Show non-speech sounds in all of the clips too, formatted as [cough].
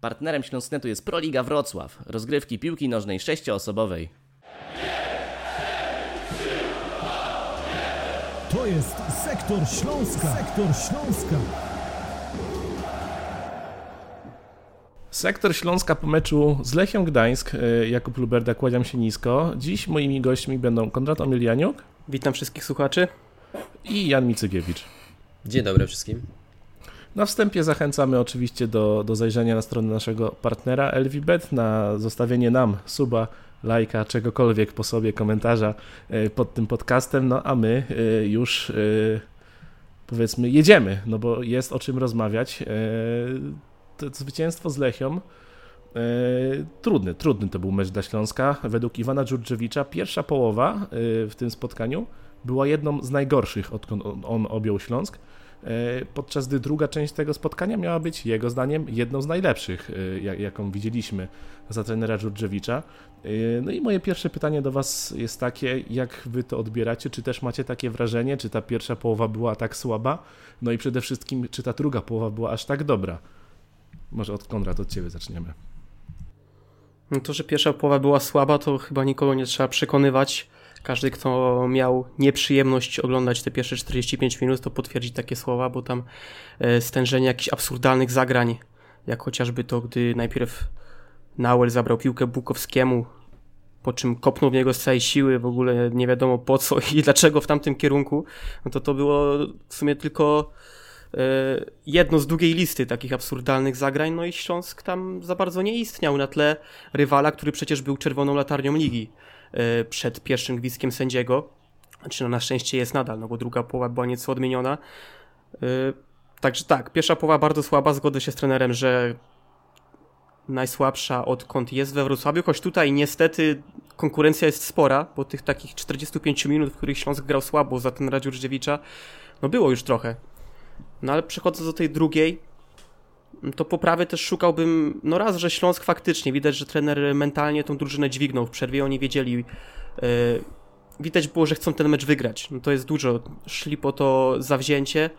Partnerem Śląsknetu jest Proliga Wrocław, rozgrywki piłki nożnej sześcioosobowej. To jest Sektor Śląska. Sektor Śląska. Sektor Śląska po meczu z Lechią Gdańsk. E, Jakub Luberda, kładziam się nisko. Dziś moimi gośćmi będą Konrad Omilianiuk Witam wszystkich słuchaczy. i Jan Micygiewicz. Dzień dobry wszystkim. Na wstępie zachęcamy oczywiście do, do zajrzenia na stronę naszego partnera LVBet, na zostawienie nam suba, lajka, czegokolwiek po sobie, komentarza e, pod tym podcastem, no a my e, już e, powiedzmy jedziemy, no bo jest o czym rozmawiać. To zwycięstwo z Lechią trudny, trudny to był mecz dla Śląska. Według Iwana Dżurdżewicza pierwsza połowa w tym spotkaniu była jedną z najgorszych, odkąd on objął Śląsk. E, podczas gdy druga część tego spotkania miała być jego zdaniem jedną z najlepszych, e, jaką widzieliśmy za trenera Dżurdżewicza. E, no i moje pierwsze pytanie do Was jest takie, jak Wy to odbieracie? Czy też macie takie wrażenie, czy ta pierwsza połowa była tak słaba? No i przede wszystkim, czy ta druga połowa była aż tak dobra? Może od Konrad, od Ciebie zaczniemy. No to, że pierwsza połowa była słaba, to chyba nikogo nie trzeba przekonywać. Każdy, kto miał nieprzyjemność oglądać te pierwsze 45 minut, to potwierdzi takie słowa, bo tam e, stężenie jakichś absurdalnych zagrań, jak chociażby to, gdy najpierw Nauel zabrał piłkę Bukowskiemu, po czym kopnął w niego z całej siły, w ogóle nie wiadomo po co [laughs] i dlaczego w tamtym kierunku, no to to było w sumie tylko e, jedno z długiej listy takich absurdalnych zagrań, no i Śląsk tam za bardzo nie istniał na tle rywala, który przecież był czerwoną latarnią ligi. E, przed pierwszym gwizdkiem sędziego. Znaczy, no na szczęście jest nadal, no bo druga połowa była nieco odmieniona. E, także tak, pierwsza połowa bardzo słaba, zgodzę się z trenerem, że najsłabsza odkąd jest we Wrocławiu, choć tutaj niestety konkurencja jest spora, bo tych takich 45 minut, w których Śląsk grał słabo za ten Radziurdziewicza, no było już trochę. No ale przechodząc do tej drugiej, to poprawy też szukałbym, no raz, że Śląsk faktycznie, widać, że trener mentalnie tą drużynę dźwignął w przerwie, oni wiedzieli, yy, widać było, że chcą ten mecz wygrać, no to jest dużo, szli po to zawzięcie,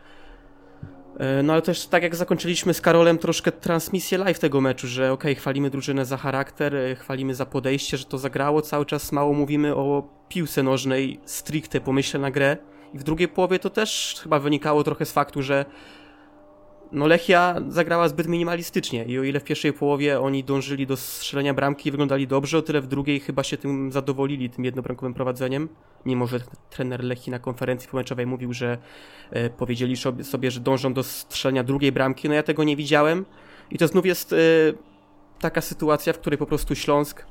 yy, no ale też tak jak zakończyliśmy z Karolem troszkę transmisję live tego meczu, że okay, chwalimy drużynę za charakter, yy, chwalimy za podejście, że to zagrało, cały czas. Mało mówimy o piłce nożnej, stricte pomyśle na grę. I w drugiej połowie to też chyba wynikało trochę z faktu, że no Lechia zagrała zbyt minimalistycznie i o ile w pierwszej połowie oni dążyli do strzelenia bramki i wyglądali dobrze, o tyle w drugiej chyba się tym zadowolili, tym jednobramkowym prowadzeniem, mimo że trener Lechii na konferencji pomeczowej mówił, że e, powiedzieli sobie, że dążą do strzelenia drugiej bramki, no ja tego nie widziałem. I to znów jest e, taka sytuacja, w której po prostu Śląsk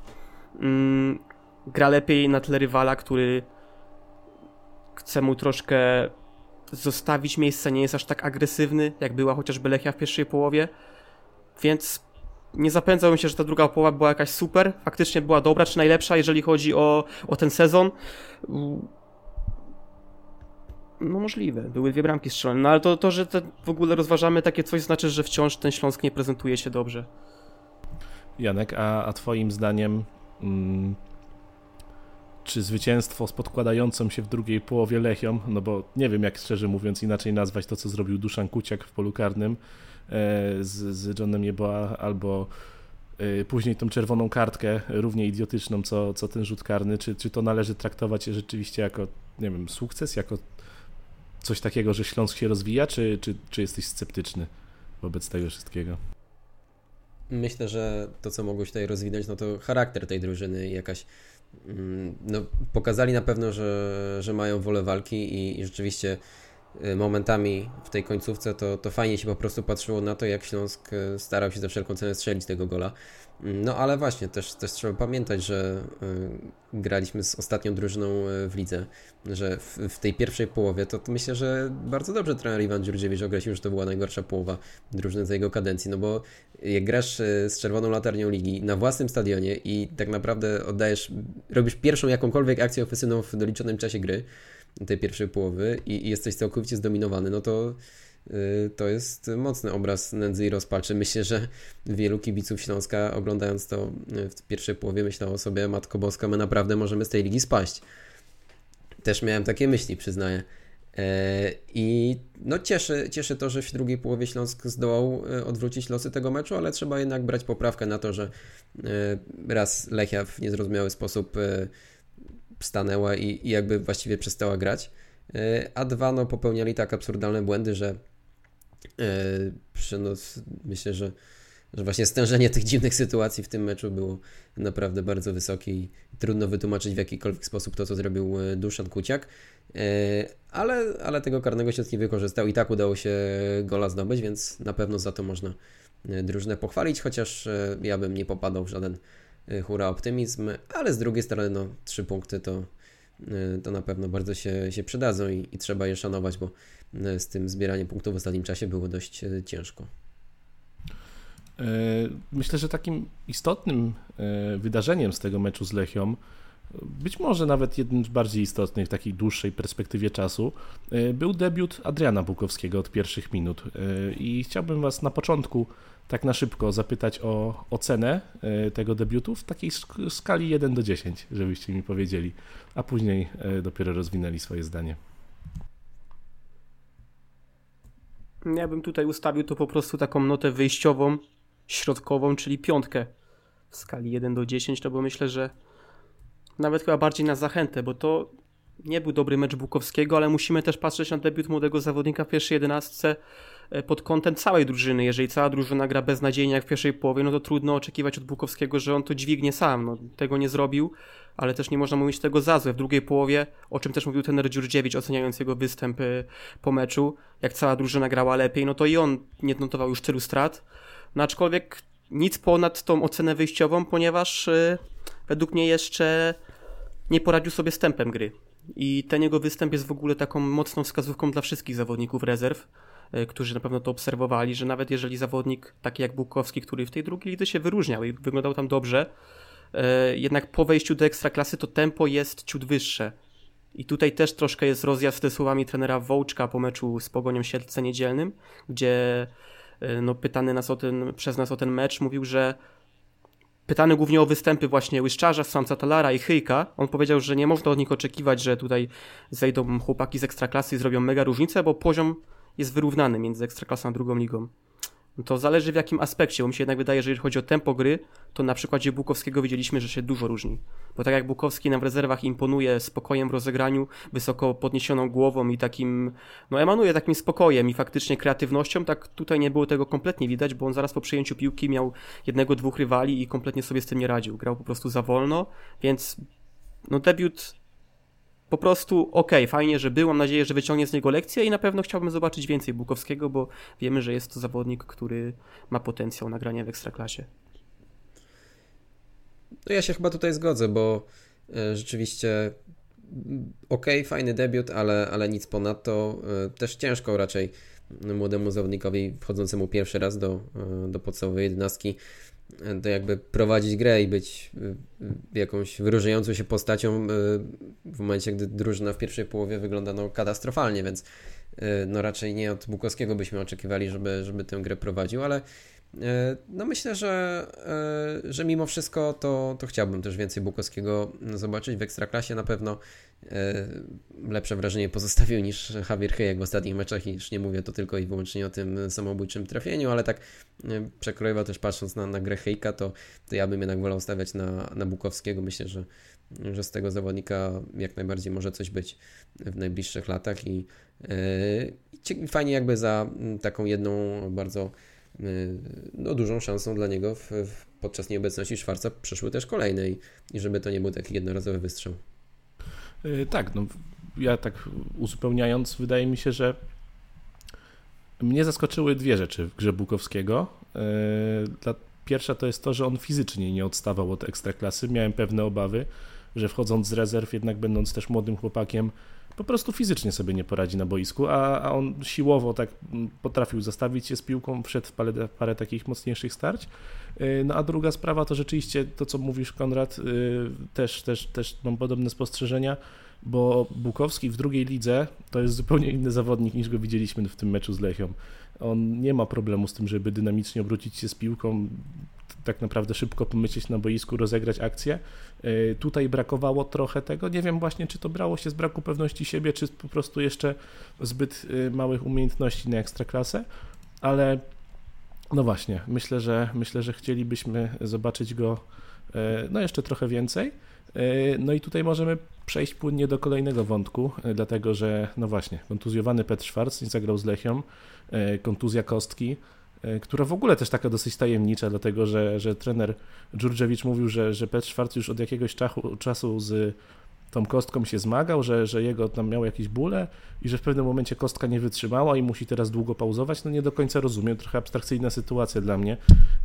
mm, gra lepiej na tle rywala, który chce mu troszkę zostawić miejsce, nie jest aż tak agresywny, jak była chociażby Lechia w pierwszej połowie, więc nie zapędzałbym się, że ta druga połowa była jakaś super, faktycznie była dobra, czy najlepsza, jeżeli chodzi o, o ten sezon. No możliwe, były dwie bramki strzelone, no ale to, to że te w ogóle rozważamy takie coś, znaczy, że wciąż ten Śląsk nie prezentuje się dobrze. Janek, a, a twoim zdaniem mm, czy zwycięstwo z podkładającą się w drugiej połowie Lechią, no bo nie wiem jak szczerze mówiąc inaczej nazwać to, co zrobił Duszan Kuciak w polu karnym e, z, z Johnem Jeboa, albo e, później tą czerwoną kartkę, równie idiotyczną, co, co ten rzut karny, czy, czy to należy traktować rzeczywiście jako, nie wiem, sukces, jako coś takiego, że Śląsk się rozwija, czy, czy, czy jesteś sceptyczny wobec tego wszystkiego? Myślę, że to, co mogło się tutaj rozwinąć, no to charakter tej drużyny jakaś no, pokazali na pewno, że, że mają wolę walki i, i rzeczywiście y, momentami w tej końcówce to, to fajnie się po prostu patrzyło na to, jak Śląsk y, starał się za wszelką cenę strzelić tego gola. No ale właśnie, też, też trzeba pamiętać, że y, graliśmy z ostatnią drużyną w lidze, że w, w tej pierwszej połowie to, to, myślę, że bardzo dobrze trener Iwan Dziurdziewicz określił, że to była najgorsza połowa drużyny za jego kadencji, no bo jak grasz z czerwoną latarnią ligi na własnym stadionie i tak naprawdę oddajesz, robisz pierwszą jakąkolwiek akcję ofensywną w doliczonym czasie gry, tej pierwszej połowy i, i jesteś całkowicie zdominowany, no to y, to jest mocny obraz nędzy i rozpaczy. Myślę, że wielu kibiców Śląska oglądając to y, w pierwszej połowie myślało sobie, Matko Boska, my naprawdę możemy z tej ligi spaść. Też miałem takie myśli, przyznaję. I no cieszy, cieszy to, że w drugiej połowie Śląsk zdołał odwrócić losy tego meczu, ale trzeba jednak brać poprawkę na to, że raz Lechia w niezrozumiały sposób stanęła i, i jakby właściwie przestała grać, a dwa no popełniali tak absurdalne błędy, że no, myślę, że że właśnie stężenie tych dziwnych sytuacji w tym meczu było naprawdę bardzo wysokie i trudno wytłumaczyć w jakikolwiek sposób to, co zrobił e, Duszan Kuciak, e, ale, ale tego karnego środki wykorzystał. I tak udało się gola zdobyć, więc na pewno za to można e, drużynę pochwalić, chociaż ja bym nie popadał w żaden hura optymizm, ale z drugiej strony no, trzy punkty to, to na pewno bardzo się, się przydadzą i, i trzeba je szanować, bo z tym zbieraniem punktów w ostatnim czasie było dość ciężko. E, myślę, że takim istotnym e, wydarzeniem z tego meczu z Lechią, być może nawet jednym z bardziej istotnych w takiej dłuższej perspektywie czasu, e, był debiut Adriana Bukowskiego od pierwszych minut. I chciałbym Was na początku tak na szybko zapytać o ocenę tego debiutu w takiej skali 1 do 10, żebyście mi powiedzieli, a później dopiero rozwinęli swoje zdanie. Ja bym tutaj ustawił to po prostu taką notę wyjściową środkową, czyli piątkę w skali 1 do 10, no bo myślę, że nawet chyba bardziej na zachętę, bo to nie był dobry mecz Bukowskiego, ale musimy też patrzeć na debiut młodego zawodnika w pierwszej jedenastce e, pod kątem całej drużyny. Jeżeli cała drużyna gra beznadziejnie jak w pierwszej połowie, no to trudno oczekiwać od Bukowskiego, że on to dźwignie sam. No, tego nie zrobił, ale też nie można mówić tego za złe. W drugiej połowie, o czym też mówił ten Dziurdziewicz, oceniając jego występ e, po meczu, jak cała drużyna grała lepiej, no to i on nie notował już tylu strat. No aczkolwiek nic ponad tą ocenę wyjściową, ponieważ yy, według mnie jeszcze nie poradził sobie z tempem gry. I ten jego występ jest w ogóle taką mocną wskazówką dla wszystkich zawodników rezerw, którzy na pewno to obserwowali, że nawet jeżeli zawodnik taki jak Bukowski, który w tej drugiej lidze się wyróżniał i wyglądał tam dobrze, yy, jednak po wejściu do ekstraklasy to tempo jest ciut wyższe. I tutaj też troszkę jest rozjazd ze słowami trenera Wołczka po meczu z Pogonią Siedlce niedzielnym, gdzie E, no, pytany nas o ten, przez nas o ten mecz, mówił, że pytany głównie o występy właśnie Łyszczarza, Samca Talara i Hyjka, on powiedział, że nie można od nich oczekiwać, że tutaj zejdą chłopaki z ekstraklasy i zrobią mega różnicę, bo poziom jest wyrównany między ekstraklasą a drugą ligą. To zależy w jakim aspekcie, bo mi się jednak wydaje, że jeżeli chodzi o tempo gry, to na przykładzie Bukowskiego widzieliśmy, że się dużo różni. Bo tak jak Bukowski nam w rezerwach imponuje spokojem w rozegraniu, wysoko podniesioną głową i takim, no emanuje takim spokojem i faktycznie kreatywnością, tak tutaj nie było tego kompletnie widać, bo on zaraz po przejęciu piłki miał jednego, dwóch rywali i kompletnie sobie z tym nie radził. Grał po prostu za wolno, więc no debiut po prostu okej, okay, fajnie, że był, mam nadzieję, że wyciągnie z niego lekcję i na pewno chciałbym zobaczyć więcej Bukowskiego, bo wiemy, że jest to zawodnik, który ma potencjał nagrania w Ekstraklasie. No ja się chyba tutaj zgodzę, bo e, rzeczywiście okej, okay, fajny debiut, ale, ale nic ponadto. E, też ciężko raczej młodemu zawodnikowi wchodzącemu pierwszy raz do, e, do podstawowej jedenastki to jakby prowadzić grę i być y, jakąś wyróżniającą się postacią y, w momencie, gdy drużyna w pierwszej połowie wygląda no, katastrofalnie, więc y, no raczej nie od Bukowskiego byśmy oczekiwali, żeby, żeby tę grę prowadził, ale no myślę, że, e, że mimo wszystko to, to chciałbym też więcej Bukowskiego zobaczyć w Ekstraklasie. Na pewno e, lepsze wrażenie pozostawił niż Javier Hejek w ostatnich meczach i już nie mówię to tylko i wyłącznie o tym samobójczym trafieniu, ale tak przekrojowo też patrząc na, na grę Hejka, to, to ja bym jednak wolał stawiać na, na Bukowskiego. Myślę, że, że z tego zawodnika jak najbardziej może coś być w najbliższych latach i, i fajnie jakby za taką jedną bardzo no, dużą szansą dla niego w, w, podczas nieobecności Szwarca przyszły też kolejne i, i żeby to nie był taki jednorazowy wystrzał. Yy, tak, no ja tak uzupełniając, wydaje mi się, że mnie zaskoczyły dwie rzeczy w grze Bukowskiego. Yy, pierwsza to jest to, że on fizycznie nie odstawał od ekstraklasy. Miałem pewne obawy, że wchodząc z rezerw, jednak będąc też młodym chłopakiem, po prostu fizycznie sobie nie poradzi na boisku, a, a on siłowo tak potrafił zastawić się z piłką, wszedł w parę, parę takich mocniejszych starć. Y, no a druga sprawa to rzeczywiście to, co mówisz, Konrad, y, też, też, też mam podobne spostrzeżenia, bo Bukowski w drugiej lidze to jest zupełnie inny zawodnik niż go widzieliśmy w tym meczu z Lechią. On nie ma problemu z tym, żeby dynamicznie obrócić się z piłką. tak naprawdę szybko pomyśleć na boisku, rozegrać akcję. Tutaj brakowało trochę tego. Nie wiem właśnie, czy to brało się z braku pewności siebie, czy po prostu jeszcze zbyt małych umiejętności na ekstraklasę, ale no właśnie, myślę, że myślę, że chcielibyśmy zobaczyć go no jeszcze trochę więcej. No i tutaj możemy przejść płynnie do kolejnego wątku, dlatego że, no właśnie, kontuzjowany Petr Schwarz nie zagrał z Lechią, kontuzja kostki, E, która w ogóle też taka dosyć tajemnicza, dlatego że, że trener Dżurdziewicz mówił, że, że Petr Schwarz już od jakiegoś czasu, czasu z tą kostką się zmagał, że, że jego tam miał jakieś bóle i że w pewnym momencie kostka nie wytrzymała i musi teraz długo pauzować. No nie do końca rozumiem, trochę abstrakcyjna sytuacja dla mnie.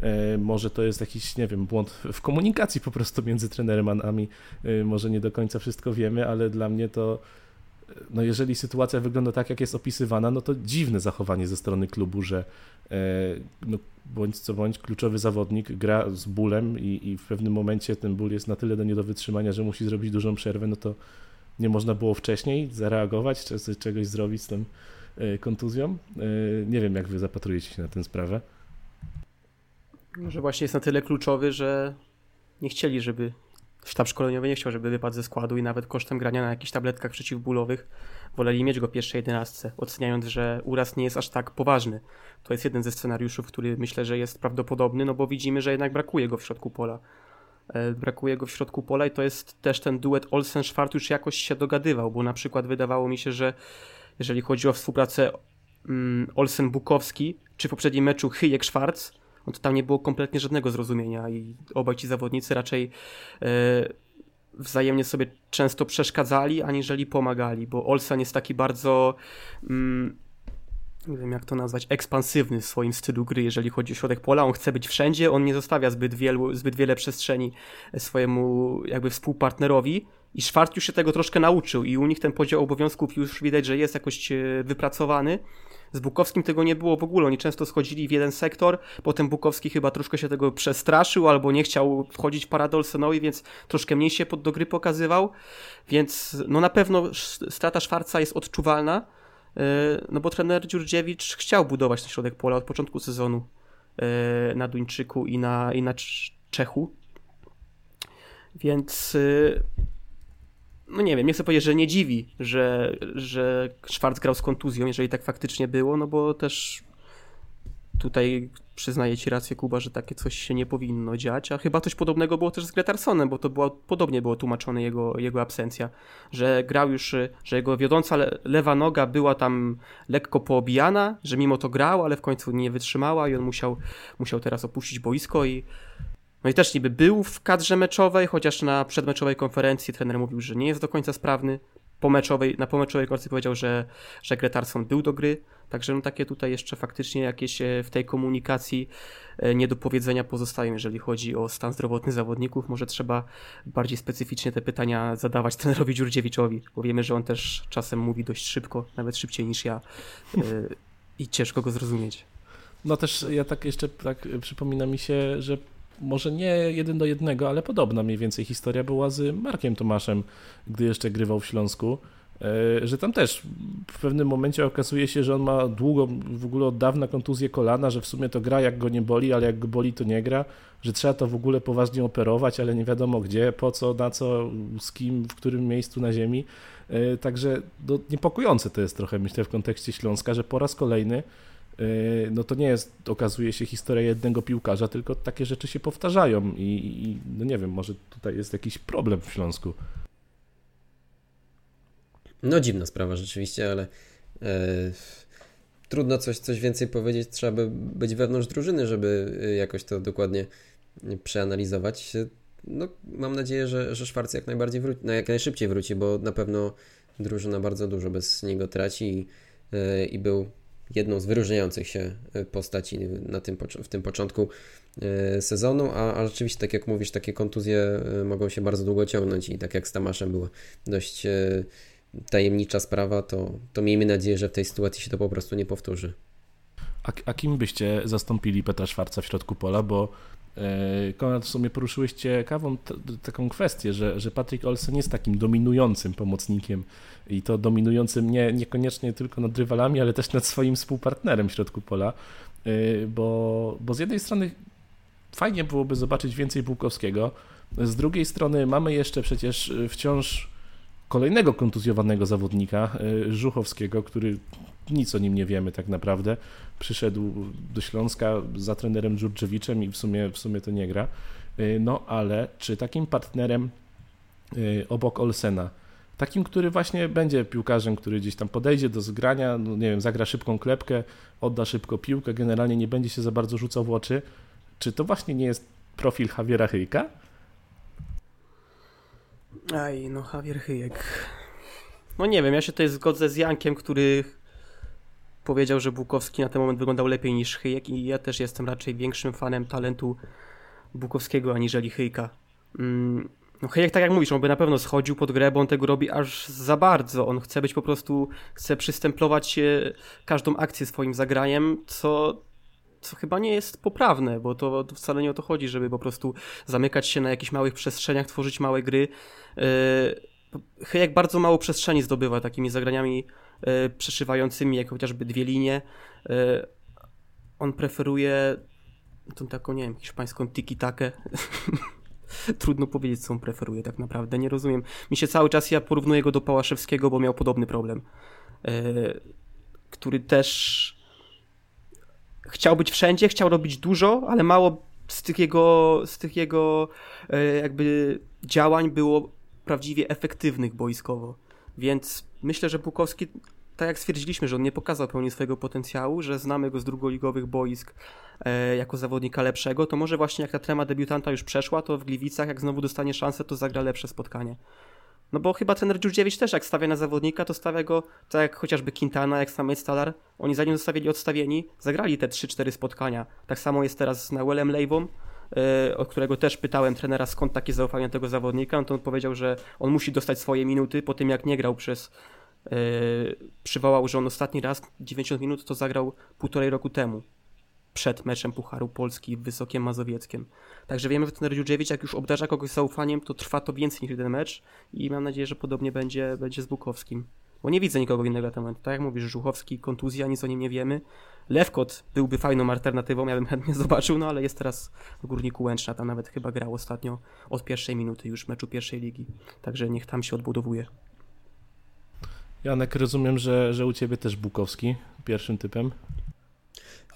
E, może to jest jakiś, nie wiem, błąd w komunikacji po prostu między trenerem a nami. E, może nie do końca wszystko wiemy, ale dla mnie to no jeżeli sytuacja wygląda tak, jak jest opisywana, no to dziwne zachowanie ze strony klubu, że e, no, bądź co bądź kluczowy zawodnik gra z bólem i, i w pewnym momencie ten ból jest na tyle do nie do wytrzymania, że musi zrobić dużą przerwę, no to nie można było wcześniej zareagować, czy czegoś zrobić z tą e, kontuzją. E, nie wiem, jak wy zapatrujecie się na tę sprawę. Że właśnie jest na tyle kluczowy, że nie chcieli, żeby sztab szkoleniowy nie chciał, żeby wypadł ze składu i nawet kosztem grania na jakichś tabletkach przeciwbólowych woleli mieć go w pierwszej jedenastce, oceniając, że uraz nie jest aż tak poważny. To jest jeden ze scenariuszów, który myślę, że jest prawdopodobny, no bo widzimy, że jednak brakuje go w środku pola. E, brakuje go w środku pola i to jest też ten duet Olsen-Schwarz już jakoś się dogadywał, bo na przykład wydawało mi się, że jeżeli chodzi o współpracę mm, Olsen-Bukowski, czy w poprzednim meczu Chyjek-Schwarz, no to tam nie było kompletnie żadnego zrozumienia i obaj ci zawodnicy raczej e, wzajemnie sobie często przeszkadzali, aniżeli pomagali, bo Olsen jest taki bardzo mm, nie wiem jak to nazwać, ekspansywny w swoim stylu gry, jeżeli chodzi o środek pola. On chce być wszędzie, on nie zostawia zbyt, wielu, zbyt wiele przestrzeni swojemu jakby współpartnerowi i Szwart już się tego troszkę nauczył i u nich ten podział obowiązków już widać, że jest jakoś e, wypracowany z Bukowskim tego nie było w ogóle. Oni często schodzili w jeden sektor, potem Bukowski chyba troszkę się tego przestraszył albo nie chciał wchodzić Paradolsonowi, więc troszkę mniej się pod do gry pokazywał. Więc no na pewno strata Szwarca jest odczuwalna, e, no bo trener Dziurdziewicz chciał budować ten środek pola od początku sezonu e, na Duńczyku i na, i na Czechu. Więc e, no nie wiem, nie chcę powiedzieć, że nie dziwi, że, że Schwarz grał z kontuzją, jeżeli tak faktycznie było, no bo też tutaj przyznaję ci rację, Kuba, że takie coś się nie powinno dziać, a chyba coś podobnego było też z Gretarsonem, bo to podobnie było tłumaczone jego, jego absencja, że grał już, że jego wiodąca le, lewa noga była tam lekko poobijana, że mimo to grał, ale w końcu nie wytrzymała i on musiał, musiał teraz opuścić boisko i no i też niby był w kadrze meczowej, chociaż na przedmeczowej konferencji trener mówił, że nie jest do końca sprawny. Po meczowej, na pomeczowej konferencji powiedział, że, że Gretarson był do gry. Także no takie tutaj jeszcze faktycznie jakieś e, w tej komunikacji e, niedopowiedzenia pozostają, jeżeli chodzi o stan zdrowotny zawodników. Może trzeba bardziej specyficznie te pytania zadawać trenerowi Dziurdziewiczowi, bo wiemy, że on też czasem mówi dość szybko, nawet szybciej niż ja e, i ciężko go zrozumieć. No też ja tak jeszcze tak przypomina mi się, że może nie jeden do jednego, ale podobna mniej więcej historia była z Markiem Tomaszem, gdy jeszcze grywał w Śląsku, e, że tam też w pewnym momencie okazuje się, że on ma długo, w ogóle od dawna kontuzję kolana, że w sumie to gra jak go nie boli, ale jak go boli to nie gra, że trzeba to w ogóle poważnie operować, ale nie wiadomo gdzie, po co, na co, z kim, w którym miejscu na ziemi. E, także no, niepokojące to jest trochę, myślę, w kontekście Śląska, że po raz kolejny no to nie jest, okazuje się, historia jednego piłkarza, tylko takie rzeczy się powtarzają i, i no nie wiem, może tutaj jest jakiś problem w Śląsku. No dziwna sprawa rzeczywiście, ale e, trudno coś, coś więcej powiedzieć. Trzeba by być wewnątrz drużyny, żeby e, jakoś to dokładnie przeanalizować. No, mam nadzieję, że, że Szwarc jak najbardziej wróci, no, jak najszybciej wróci, bo na pewno drużyna bardzo dużo bez niego traci i, e, i był jedną z wyróżniających się e, postaci na tym, w tym początku e, sezonu, a, a rzeczywiście, tak jak mówisz, takie kontuzje e, mogą się bardzo długo ciągnąć i tak jak z Tamaszem była dość tajemnicza sprawa, to, to miejmy nadzieję, że w tej sytuacji się to po prostu nie powtórzy. A, a kim byście zastąpili Petra Szwarca w środku pola, bo Konrad, w sumie poruszyłeś ciekawą taką kwestię, że, że Patrick Olsen jest takim dominującym pomocnikiem i to dominującym nie, niekoniecznie tylko nad rywalami, ale też nad swoim współpartnerem w środku pola, y, bo, bo z jednej strony fajnie byłoby zobaczyć więcej Bułkowskiego. Z drugiej strony mamy jeszcze przecież wciąż kolejnego kontuzjowanego zawodnika, Żuchowskiego, który nic o nim nie wiemy tak naprawdę. Przyszedł do Śląska za trenerem Dżurczewiczem i w sumie, w sumie to nie gra. No ale czy takim partnerem obok Olsena takim, który właśnie będzie piłkarzem, który gdzieś tam podejdzie do zgrania, no nie wiem, zagra szybką klepkę, odda szybko piłkę, generalnie nie będzie się za bardzo rzucał w oczy. Czy to właśnie nie jest profil Javiera Hyjka? Aj, no Javier Hyjek. No nie wiem, ja się tutaj zgodzę z Jankiem, który powiedział, że Bukowski na ten moment wyglądał lepiej niż Hyjek i ja też jestem raczej większym fanem talentu Bukowskiego aniżeli Hyjka. Mm, no Hyjek, tak jak mówisz, on by na pewno schodził pod grę, bo on tego robi aż za bardzo. On chce być po prostu, chce przystemplować każdą akcję swoim zagraniem, co, co chyba nie jest poprawne, bo to, to wcale nie o to chodzi, żeby po prostu zamykać się na jakichś małych przestrzeniach, tworzyć małe gry. Yy, Hyjek bardzo mało przestrzeni zdobywa takimi zagraniami yy, przeszywającymi, jak chociażby dwie linie. Yy, on preferuje tą taką, nie wiem, hiszpańską tiki-takę. [laughs] Trudno powiedzieć, co on preferuje tak naprawdę. Nie rozumiem. Mi się cały czas, ja porównuję go do Pałaszewskiego, bo miał podobny problem. Który też chciał być wszędzie, chciał robić dużo, ale mało z tych jego, z tych jego yy, jakby działań było prawdziwie efektywnych boiskowo. Więc myślę, że Bukowski tak jak stwierdziliśmy, że on nie pokazał pełni swojego potencjału, że znamy go z drugoligowych boisk e, jako zawodnika lepszego, to może właśnie jak ta trema debiutanta już przeszła, to w Gliwicach jak znowu dostanie szansę, to zagra lepsze spotkanie. No bo chyba ten Dziurdziewicz też jak stawia na zawodnika, to stawia go tak jak chociażby Quintana, jak sam Stalar. Oni zanim zostawili odstawieni, zagrali te 3-4 spotkania. Tak samo jest teraz z Nauelem Lejwą, e, o którego też pytałem trenera skąd takie zaufanie tego zawodnika, no to on powiedział, że on musi dostać swoje minuty po tym jak nie grał przez Yy, przywołał, że on ostatni raz 90 minut to zagrał półtorej roku temu. Przed meczem Pucharu Polski w Wysokiem Mazowieckiem. Także wiemy, że ten Rdziudziewicz, jak już obdarza kogoś zaufaniem, to trwa to więcej niż jeden mecz i mam nadzieję, że podobnie będzie, będzie z Bukowskim. Bo nie widzę nikogo innego na ten moment. Tak jak mówisz, Żuchowski, kontuzja, nic o nim nie wiemy. Lewkot byłby fajną alternatywą, ja bym [laughs] chętnie zobaczył, no ale jest teraz w Górniku Łęczna, tam nawet chyba grał ostatnio od pierwszej minuty już meczu pierwszej ligi. Także niech tam się odbudowuje. Janek, rozumiem, że, że u ciebie też Bukowski pierwszym typem.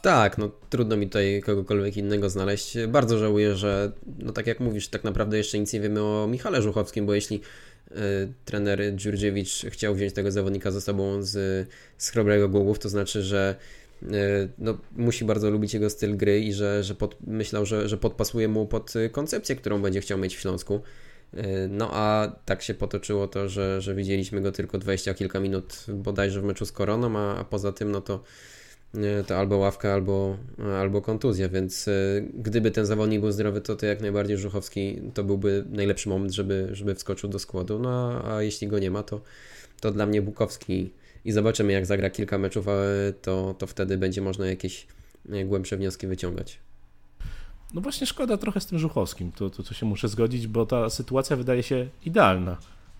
Tak, no trudno mi tutaj kogokolwiek innego znaleźć. Bardzo żałuję, że, no tak jak mówisz, tak naprawdę jeszcze nic nie wiemy o Michale Żuchowskim, bo jeśli y, trener Dziurdziewicz chciał wziąć tego zawodnika ze sobą z, z Chrobrego Głogów, to znaczy, że y, no, musi bardzo lubić jego styl gry i że, że pod, myślał, że, że podpasuje mu pod koncepcję, którą będzie chciał mieć w Śląsku. E, no a tak się potoczyło to, że, że widzieliśmy go tylko 20 kilka minut bodajże w meczu z Koroną, a, a poza tym no to, e, to albo ławka, albo, albo kontuzja, więc e, gdyby ten zawodnik był zdrowy, to, to jak najbardziej Żuchowski to byłby najlepszy moment, żeby, żeby wskoczył do składu, no a, jeśli go nie ma, to, to dla mnie Bukowski i zobaczymy jak zagra kilka meczów, to, to wtedy będzie można jakieś głębsze wnioski wyciągać. No właśnie szkoda trochę z tym Żuchowskim, to, to, to się muszę zgodzić, bo ta sytuacja wydaje się idealna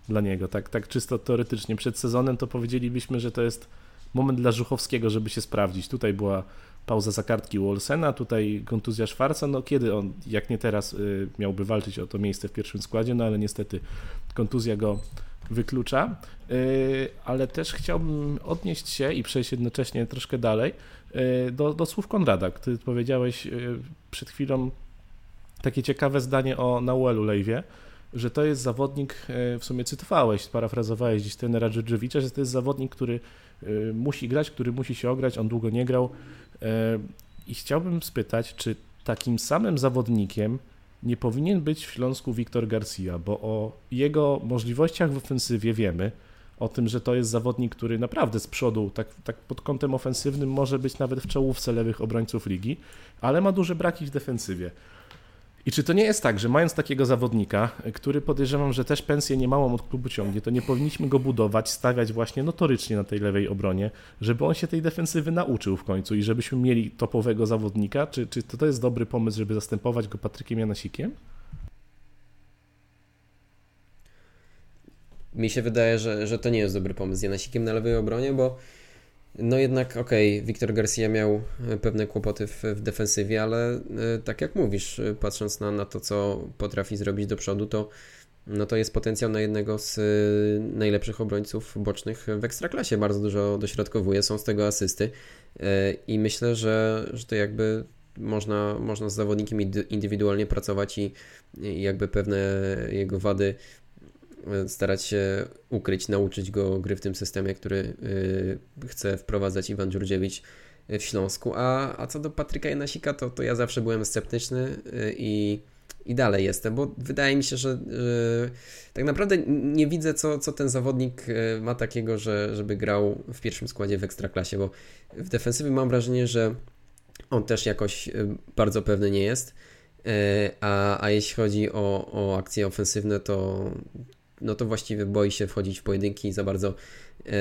dla niego. Tak, tak czysto teoretycznie przed sezonem to powiedzielibyśmy, że to jest moment dla Żuchowskiego, żeby się sprawdzić. Tutaj była pauza za kartki Wolsena, tutaj kontuzja Szwarca, no kiedy on, jak nie teraz, y, miałby walczyć o to miejsce w pierwszym składzie, no ale niestety kontuzja go wyklucza, y, ale też chciałbym odnieść się i przejść jednocześnie troszkę dalej y, do, do słów Konrada. Ty powiedziałeś przed chwilą takie ciekawe zdanie o Nauelu Lejwie, że to jest zawodnik, w sumie cytowałeś, parafrazowałeś dziś trenera Dżedżewicza, że to jest zawodnik, który musi grać, który musi się ograć, on długo nie grał i chciałbym spytać, czy takim samym zawodnikiem nie powinien być w Śląsku Wiktor Garcia, bo o jego możliwościach w ofensywie wiemy, o tym, że to jest zawodnik, który naprawdę z przodu, tak, tak pod kątem ofensywnym, może być nawet w czołówce lewych obrońców ligi, ale ma duże braki w defensywie. I czy to nie jest tak, że mając takiego zawodnika, który podejrzewam, że też pensję niemałą od klubu ciągnie, to nie powinniśmy go budować, stawiać właśnie notorycznie na tej lewej obronie, żeby on się tej defensywy nauczył w końcu i żebyśmy mieli topowego zawodnika? Czy, czy to, to jest dobry pomysł, żeby zastępować go Patrykiem Janasikiem? Mi się wydaje, że, że to nie jest dobry pomysł z Janasikiem na lewej obronie, bo no jednak okej, okay, Wiktor Garcia miał pewne kłopoty w, w defensywie, ale tak jak mówisz, patrząc na, na to, co potrafi zrobić do przodu, to no to jest potencjał na jednego z najlepszych obrońców bocznych w Ekstraklasie. Bardzo dużo dośrodkowuje, są z tego asysty i myślę, że, że to jakby można, można z zawodnikiem indywidualnie pracować i, jakby pewne jego wady starać się ukryć, nauczyć go gry w tym systemie, który chce wprowadzać Iwan Dziurdziewicz w Śląsku. A, a co do Patryka Janasika, to, to ja zawsze byłem sceptyczny i i dalej jestem, bo wydaje mi się, że, tak naprawdę nie widzę, co, co ten zawodnik ma takiego, że, żeby grał w pierwszym składzie w ekstraklasie, bo w defensywie mam wrażenie, że on też jakoś bardzo pewny nie jest. A, a jeśli chodzi o, o akcje ofensywne, to, no to właściwie boi się wchodzić w pojedynki i za bardzo e,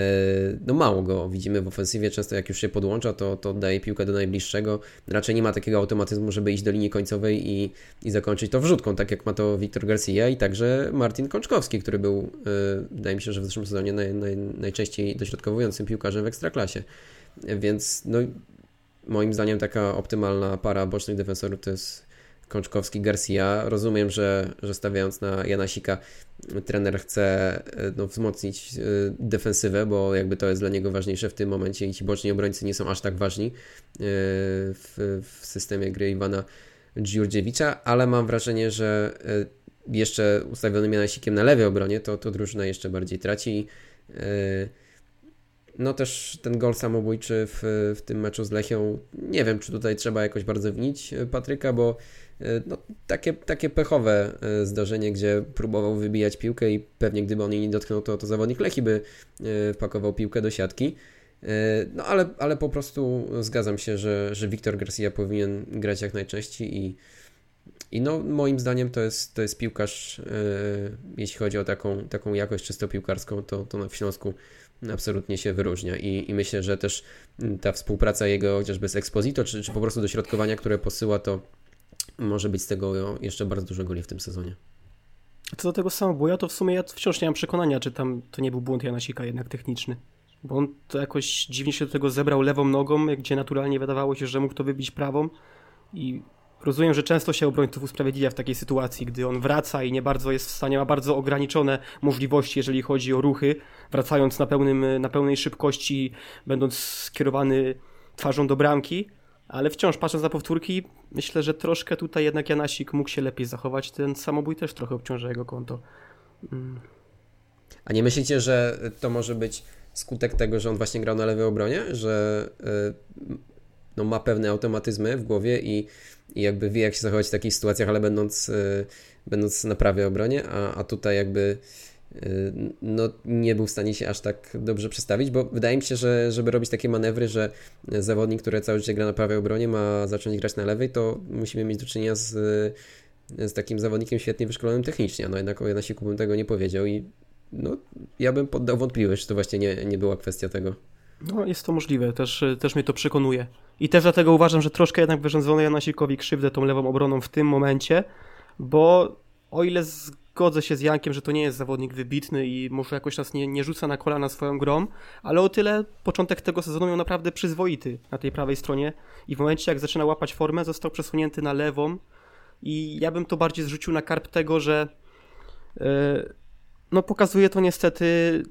no mało go widzimy w ofensywie, często jak już się podłącza, to, to daje piłkę do najbliższego. Raczej nie ma takiego automatyzmu, żeby iść do linii końcowej i, i zakończyć to wrzutką, tak jak ma to Wiktor Garcia i także Martin Kączkowski, który był, e, wydaje mi się, że w zeszłym sezonie naj, naj, najczęściej dośrodkowującym piłkarzem w Ekstraklasie. Więc no, moim zdaniem taka optymalna para bocznych defensorów to jest Kączkowski, Garcia. Rozumiem, że, że stawiając na Janasika, trener chce e, no, wzmocnić e, defensywę, bo jakby to jest dla niego ważniejsze w tym momencie i ci boczni obrońcy nie są aż tak ważni e, w, w systemie gry Iwana Dziurdziewicza, ale mam wrażenie, że jeszcze ustawionym Janasikiem na lewej obronie, to, to drużyna jeszcze bardziej traci. No też ten gol samobójczy w, w tym meczu z Lechią, nie wiem, czy tutaj trzeba jakoś bardzo winić Patryka, bo no, takie, takie pechowe e, zdarzenie, gdzie próbował wybijać piłkę i pewnie gdyby on jej nie dotknął, to, to zawodnik Lechi by e, wpakował piłkę do siatki. No ale, ale po prostu zgadzam się, że, że Wiktor Garcia powinien grać jak najczęściej i, i no, moim zdaniem to jest, to jest piłkarz, jeśli chodzi o taką, taką jakość czysto piłkarską, to, to na Śląsku absolutnie się wyróżnia I, i myślę, że też ta współpraca jego chociażby z Exposito, czy, czy po prostu dośrodkowania, które posyła, to, może być z tego jeszcze bardzo dużo goli w tym sezonie. Co do tego samobuja, to w sumie ja wciąż nie mam przekonania, czy tam to nie był błąd Janasika jednak techniczny. Bo on to jakoś dziwnie się do tego zebrał lewą nogą, gdzie naturalnie wydawało się, że mógł to wybić prawą i rozumiem, że często się obrońców usprawiedliwia w takiej sytuacji, gdy on wraca i nie bardzo jest w stanie, ma bardzo ograniczone możliwości, jeżeli chodzi o ruchy, wracając na, pełnym, na pełnej szybkości, będąc skierowany twarzą do bramki, ale wciąż patrząc na powtórki, myślę, że troszkę tutaj jednak Janasik mógł się lepiej zachować. Ten samobój też trochę obciąża jego konto. Mm. A nie myślicie, że to może być skutek tego, że on właśnie grał na lewej obronie, że y, no, ma pewne automatyzmy w głowie i, i jakby wie, jak się zachować w takich sytuacjach, ale będąc, y, będąc na prawej obronie, a, a tutaj jakby no, nie był w stanie się aż tak dobrze przestawić, bo wydaje mi się, że żeby robić takie manewry, że zawodnik, który cały życie gra na prawej obronie, ma zacząć grać na lewej, to musimy mieć do czynienia z, z takim zawodnikiem świetnie wyszkolonym technicznie. No jednak o Janasiku bym tego nie powiedział i no, ja bym poddał wątpliwość, czy to właśnie nie, nie była kwestia tego. No, jest to możliwe, też, też mnie to przekonuje. I też dlatego uważam, że troszkę jednak wyrządzono Janasikowi krzywdę tą lewą obroną w tym momencie, bo o ile z zgodzę się z Jankiem, że to nie jest zawodnik wybitny i może jakoś nas nie, nie rzuca na kolana swoją grą, ale o tyle początek tego sezonu miał naprawdę przyzwoity na tej prawej stronie i w momencie jak zaczyna łapać formę został przesunięty na lewą i ja bym to bardziej zrzucił na karp tego, że yy, no pokazuje to niestety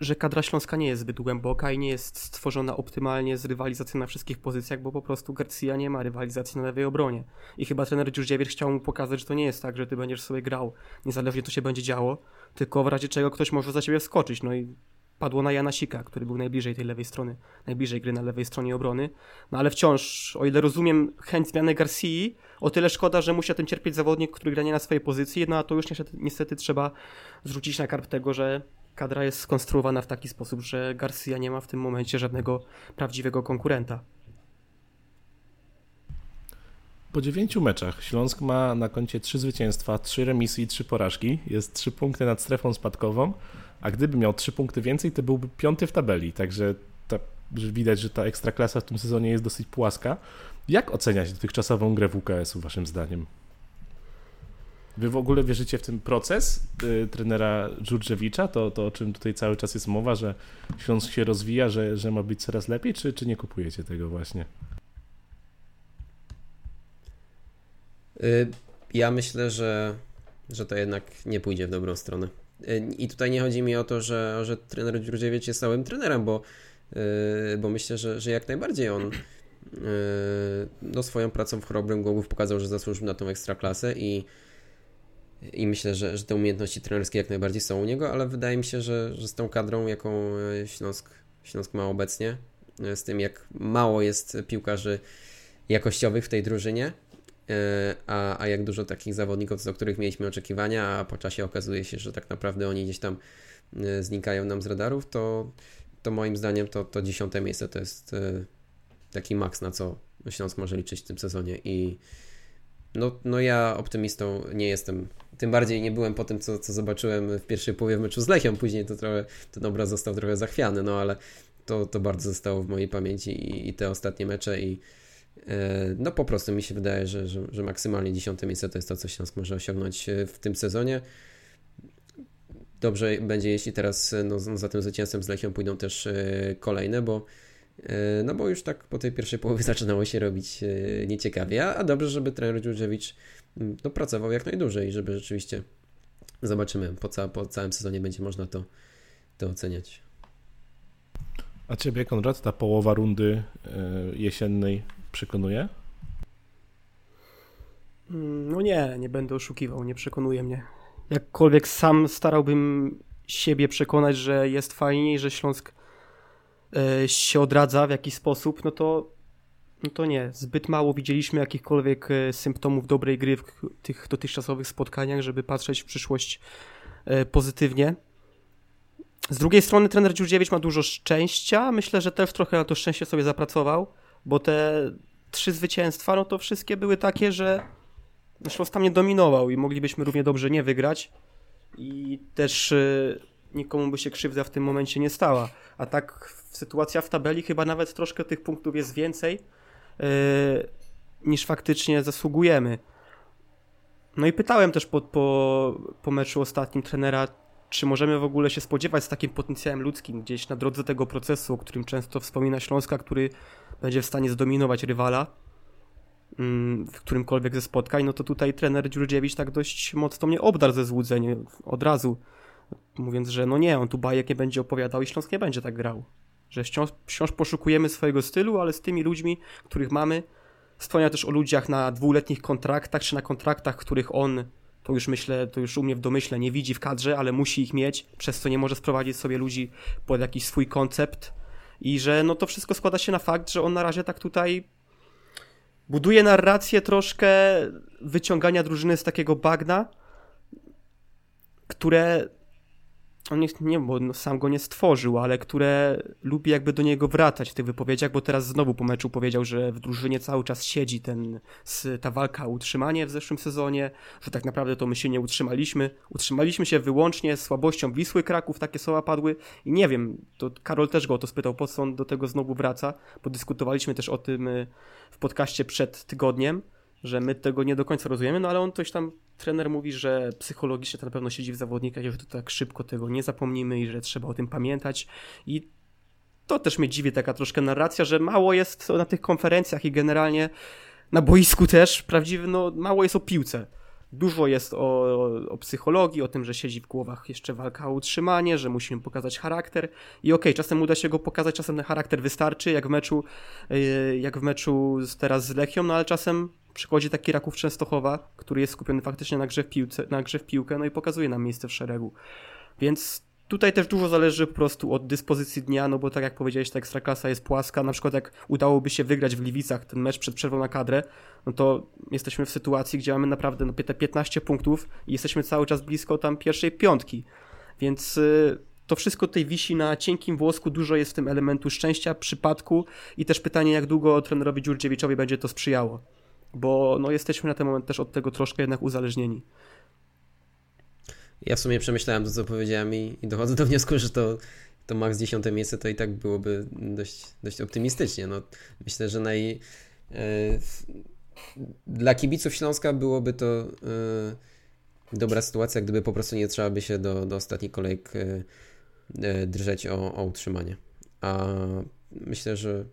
że kadra śląska nie jest zbyt głęboka i nie jest stworzona optymalnie z rywalizacją na wszystkich pozycjach, bo po prostu Garcia nie ma rywalizacji na lewej obronie. I chyba trener Dziurdziewicz chciał mu pokazać, że to nie jest tak, że ty będziesz sobie grał, niezależnie co się będzie działo, tylko w razie czego ktoś może za ciebie wskoczyć. No i padło na Janasika, który był najbliżej tej lewej strony, najbliżej gry na lewej stronie obrony. No ale wciąż, o ile rozumiem chęć zmiany Garcii, o tyle szkoda, że musi tym cierpieć zawodnik, który gra nie na swojej pozycji, no a to już niestety, niestety trzeba zrzucić na karp tego, że kadra jest skonstruowana w taki sposób, że Garcia nie ma w tym momencie żadnego prawdziwego konkurenta. Po dziewięciu meczach Śląsk ma na koncie trzy zwycięstwa, trzy remisy i trzy porażki. Jest trzy punkty nad strefą spadkową, a gdyby miał trzy punkty więcej, to byłby piąty w tabeli. Także ta, widać, że ta ekstraklasa w tym sezonie jest dosyć płaska. Jak oceniać dotychczasową grę WKS-u waszym zdaniem? Wy w ogóle wierzycie w ten proces y, trenera Dżurdżewicza, to, to o czym tutaj cały czas jest mowa, że Śląsk się rozwija, że, że ma być coraz lepiej, czy, czy nie kupujecie tego właśnie? Y, ja myślę, że, że to jednak nie pójdzie w dobrą stronę. Y, I tutaj nie chodzi mi o to, że, że trener Dziurdziewicz jest całym trenerem, bo, y, bo myślę, że, że jak najbardziej on no, swoją pracą w chorobrym Głogów pokazał, że zasłużył na tą ekstraklasę i, i myślę, że, że te umiejętności trenerskie jak najbardziej są u niego, ale wydaje mi się, że, że z tą kadrą, jaką Śląsk, Śląsk ma obecnie, z tym jak mało jest piłkarzy jakościowych w tej drużynie, E, a, a jak dużo takich zawodników, do których mieliśmy oczekiwania, a po czasie okazuje się, że tak naprawdę oni gdzieś tam e, znikają nam z radarów, to, to moim zdaniem to, to dziesiąte miejsce to jest e, taki maks, na co Śląsk może liczyć w tym sezonie i no, no ja optymistą nie jestem. Tym bardziej nie byłem po tym, co, co zobaczyłem w pierwszej połowie w meczu z Lechią. Później to trochę, ten obraz został trochę zachwiany, no ale to, to bardzo zostało w mojej pamięci i, i te ostatnie mecze i, E, no po prostu mi się wydaje, że, że, że maksymalnie dziesiąte miejsce to jest to, co Śląsk może osiągnąć e, w tym sezonie. Dobrze będzie, jeśli teraz e, no, za tym zwycięstwem z Lechią pójdą też kolejne, bo no bo już tak po tej pierwszej połowie [laughs] zaczynało się robić nieciekawie, a dobrze, żeby trener Dziurdziewicz mm, no, pracował jak najdłużej, żeby rzeczywiście zobaczymy, po, ca po całym sezonie będzie można to, to oceniać. A Ciebie, Konrad, ta połowa rundy jesiennej przekonuje? Mm, no nie, nie będę oszukiwał, nie przekonuje mnie. Jakkolwiek sam starałbym siebie przekonać, że jest fajniej, że Śląsk e, się odradza w jakiś sposób, no to, no to nie. Zbyt mało widzieliśmy jakichkolwiek e, symptomów dobrej gry w tych dotychczasowych spotkaniach, żeby patrzeć w przyszłość e, pozytywnie. Z drugiej strony trener Dziurdziewicz ma dużo szczęścia. Myślę, że też trochę na to szczęście sobie zapracował bo te trzy zwycięstwa, no to wszystkie były takie, że Śląsk tam nie dominował i moglibyśmy równie dobrze nie wygrać i też nikomu by się krzywda w tym momencie nie stała. A tak sytuacja w tabeli chyba nawet troszkę tych punktów jest więcej y, niż faktycznie zasługujemy. No i pytałem też po, po, po meczu ostatnim trenera, czy możemy w ogóle się spodziewać z takim potencjałem ludzkim gdzieś na drodze tego procesu, o którym często wspomina Śląska, który będzie w stanie zdominować rywala mm, w którymkolwiek ze spotkań, no to tutaj trener Dziurdziewicz tak dość mocno mnie obdarł ze złudzeń od razu, mówiąc, że no nie, on tu bajek nie będzie opowiadał i Śląsk nie będzie tak grał. Że wciąż, wciąż poszukujemy swojego stylu, ale z tymi ludźmi, których mamy, wspomniał też o ludziach na dwuletnich kontraktach, czy na kontraktach, których on, to już myślę, to już u mnie w domyśle, nie widzi w kadrze, ale musi ich mieć, przez co nie może sprowadzić sobie ludzi pod jakiś swój koncept, i że no to wszystko składa się na fakt, że on na razie tak tutaj buduje narrację troszkę wyciągania drużyny z takiego bagna, które on nie, nie bo no, sam go nie stworzył, ale które lubi jakby do niego wracać w tych wypowiedziach, bo teraz znowu po meczu powiedział, że w drużynie cały czas siedzi ten, ta walka o utrzymanie w zeszłym sezonie, że tak naprawdę to my się nie utrzymaliśmy. Utrzymaliśmy się wyłącznie słabością Wisły Kraków, takie słowa padły i nie wiem, to Karol też go o to spytał, po co on do tego znowu wraca, podyskutowaliśmy też o tym y, w podcaście przed tygodniem, że my tego nie do końca rozumiemy, no ale on coś tam, trener mówi, że psychologicznie to na pewno siedzi w zawodnikach że to tak szybko tego nie zapomnimy i że trzeba o tym pamiętać i to też mnie dziwi taka troszkę narracja, że mało jest na tych konferencjach i generalnie na boisku też prawdziwy, no mało jest o piłce. Dużo jest o, o, psychologii, o tym, że siedzi w głowach jeszcze walka o utrzymanie, że musimy pokazać charakter. I okej, okay, czasem uda się go pokazać, czasem ten charakter wystarczy, jak w meczu, yy, jak w meczu teraz z Lechią, no ale czasem przychodzi taki Raków Częstochowa, który jest skupiony faktycznie na grze w, piłce, na grze w piłkę, no i pokazuje nam miejsce w szeregu. Więc tutaj też dużo zależy po prostu od dyspozycji dnia, no bo tak jak powiedziałeś, ta ekstraklasa jest płaska. Na przykład jak udałoby się wygrać w Gliwicach ten mecz przed przerwą na kadrę, no to jesteśmy w sytuacji, gdzie mamy naprawdę no, te 15 punktów i jesteśmy cały czas blisko tam pierwszej piątki. Więc y, to wszystko tutaj wisi na cienkim włosku, dużo jest w tym elementu szczęścia, przypadku i też pytanie, jak długo trenerowi Dziurdziewiczowi będzie to sprzyjało bo no, jesteśmy na ten moment też od tego troszkę jednak uzależnieni. Ja w sumie przemyślałem to, co powiedziałem i, i dochodzę do wniosku, że to, to max 10 miejsce to i tak byłoby dość, dość optymistycznie. No, myślę, że naj, e, dla kibiców Śląska byłoby to e, dobra sytuacja, gdyby po prostu nie trzeba by się do, do ostatnich kolejek drżeć o, o utrzymanie. A myślę, że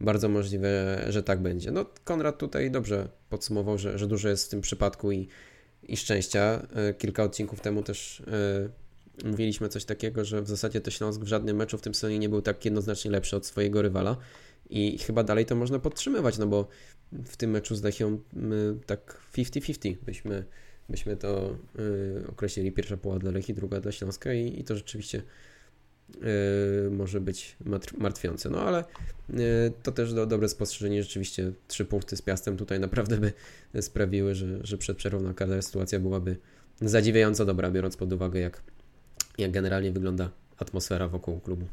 bardzo możliwe, że tak będzie. No, Konrad tutaj dobrze podsumował, że, że dużo jest w tym przypadku i, i szczęścia. Kilka odcinków temu też mówiliśmy coś takiego, że w zasadzie to Śląsk w żadnym meczu w tym sezonie nie był tak jednoznacznie lepszy od swojego rywala i chyba dalej to można podtrzymywać, no bo w tym meczu z Lechią tak 50-50 byśmy, byśmy to y, określili. Pierwsza połowa dla Lechii, druga dla Śląska i, i to rzeczywiście może być martwiące. No ale y, to też do, dobre spostrzeżenie. Rzeczywiście trzy punkty z Piastem tutaj naprawdę by sprawiły, że, że przed przerwą na sytuacja byłaby zadziwiająco dobra, biorąc pod uwagę jak jak generalnie wygląda atmosfera wokół klubu.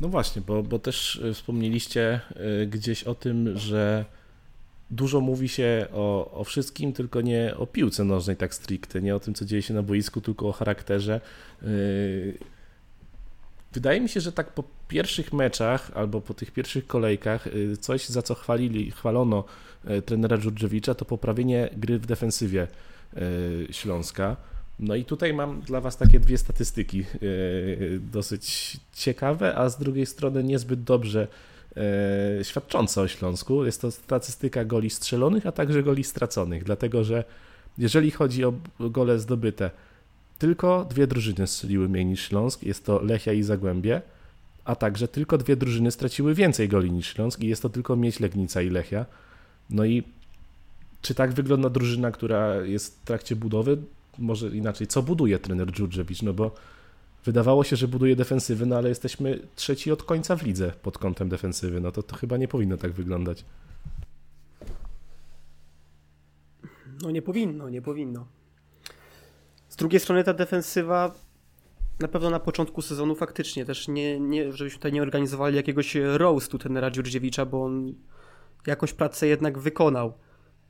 No właśnie, bo, bo też e, wspomnieliście gdzieś o tym, że dużo mówi się o, o wszystkim, tylko nie o piłce nożnej tak stricte, nie o tym, co dzieje się na boisku, tylko o charakterze. Wydaje mi się, że tak po pierwszych meczach albo po tych pierwszych kolejkach coś, za co chwalili, chwalono trenera Dżurdżewicza, to poprawienie gry w defensywie Śląska. No i tutaj mam dla Was takie dwie statystyki dosyć ciekawe, a z drugiej strony niezbyt dobrze świadczące o Śląsku. Jest to statystyka goli strzelonych, a także goli straconych, dlatego że jeżeli chodzi o gole zdobyte, tylko dwie drużyny strzeliły mniej niż Śląsk, jest to Lechia i Zagłębie, a także tylko dwie drużyny straciły więcej goli niż Śląsk i jest to tylko Mieć Legnica i Lechia. No i czy tak wygląda drużyna, która jest w trakcie budowy? może inaczej, co buduje trener Dżurdżewicz, no bo wydawało się, że buduje defensywy, no ale jesteśmy trzeci od końca w lidze pod kątem defensywy, no to to chyba nie powinno tak wyglądać. No nie powinno, nie powinno. Z drugiej strony ta defensywa na pewno na początku sezonu faktycznie też nie, nie żebyśmy tutaj nie organizowali jakiegoś roastu trenera Dziurdziewicza, bo on jakąś pracę jednak wykonał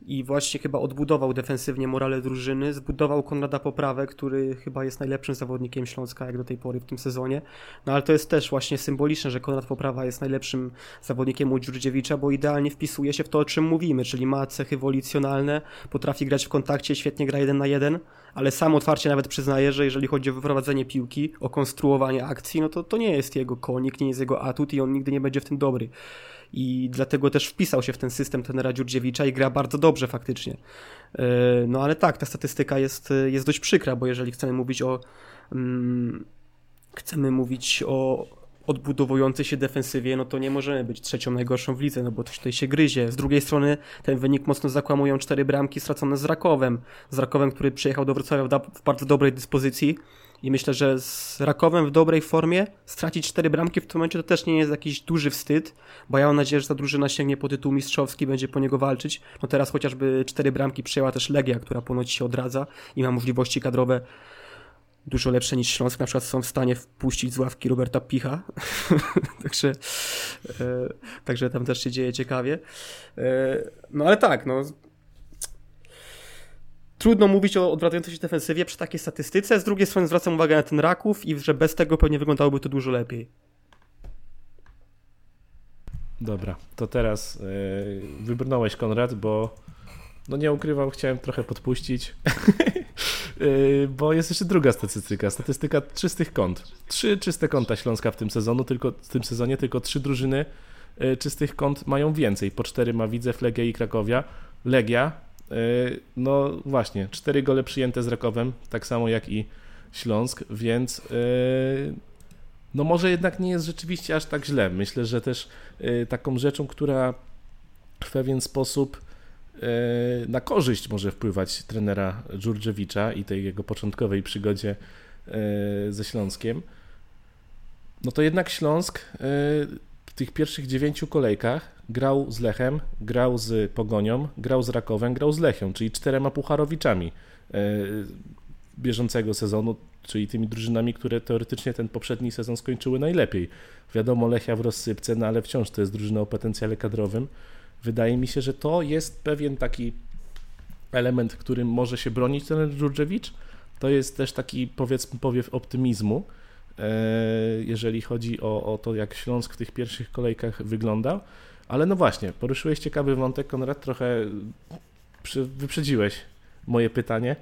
i właśnie chyba odbudował defensywnie morale drużyny, zbudował Konrada Poprawę, który chyba jest najlepszym zawodnikiem Śląska jak do tej pory w tym sezonie. No ale to jest też właśnie symboliczne, że Konrad Poprawa jest najlepszym zawodnikiem u Dziurdziewicza, bo idealnie wpisuje się w to, o czym mówimy, czyli ma cechy wolicjonalne, potrafi grać w kontakcie, świetnie gra jeden na jeden, ale sam otwarcie nawet przyznaje, że jeżeli chodzi o wyprowadzenie piłki, o konstruowanie akcji, no to to nie jest jego konik, nie jest jego atut i on nigdy nie będzie w tym dobry i dlatego też wpisał się w ten system tenera Dziurdziewicza i gra bardzo dobrze faktycznie. E, no ale tak, ta statystyka jest, jest dość przykra, bo jeżeli chcemy mówić o mm, chcemy mówić o odbudowującej się defensywie, no to nie możemy być trzecią najgorszą w lidze, no bo to tutaj się gryzie. Z drugiej strony ten wynik mocno zakłamują cztery bramki stracone z Rakowem. Z Rakowem, który przyjechał do Wrocławia w bardzo dobrej dyspozycji i myślę, że z Rakowem w dobrej formie stracić cztery bramki w tym momencie to też nie jest jakiś duży wstyd, bo ja mam nadzieję, że ta drużyna sięgnie po tytuł mistrzowski, będzie po niego walczyć. No teraz chociażby cztery bramki przyjęła też Legia, która ponoć się odradza i ma możliwości kadrowe dużo lepsze niż Śląsk, na przykład są w stanie wpuścić z ławki Roberta Picha, [laughs] także, e, także tam też się dzieje ciekawie. E, no ale tak, no trudno mówić o odwracającej się defensywie przy takiej statystyce. Z drugiej strony zwracam uwagę na ten Raków i że bez tego pewnie wyglądałoby to dużo lepiej. Dobra, to teraz yy, wybrnąłeś Konrad, bo no nie ukrywał, chciałem trochę podpuścić, yy, [laughs] bo jest jeszcze druga statystyka, statystyka czystych kąt. Trzy czyste konta Śląska w tym sezonu, tylko w tym sezonie tylko trzy drużyny yy, czystych kąt mają więcej. Po cztery ma Widzew, Legia i Krakowia. Legia E, no właśnie, cztery gole przyjęte z Rakowem, tak samo jak i Śląsk, więc e, no może jednak nie jest rzeczywiście aż tak źle. Myślę, że też e, taką rzeczą, która w pewien sposób na korzyść może wpływać trenera Dżurdżewicza i tej jego początkowej przygodzie ze Śląskiem, no to jednak Śląsk w tych pierwszych dziewięciu kolejkach grał z Lechem, grał z Pogonią, grał z Rakowem, grał z Lechią, czyli czterema pucharowiczami e, bieżącego sezonu, czyli tymi drużynami, które teoretycznie ten poprzedni sezon skończyły najlepiej. Wiadomo, Lechia w rozsypce, no ale wciąż to jest drużyna o potencjale kadrowym. Wydaje mi się, że to jest pewien taki element, którym może się bronić ten Dżurdżewicz. To jest też taki, powiedzmy, powiew optymizmu, e, jeżeli chodzi o, o to, jak Śląsk w tych pierwszych kolejkach wyglądał. Ale no właśnie, poruszyłeś ciekawy wątek, Konrad, trochę wyprzedziłeś moje pytanie.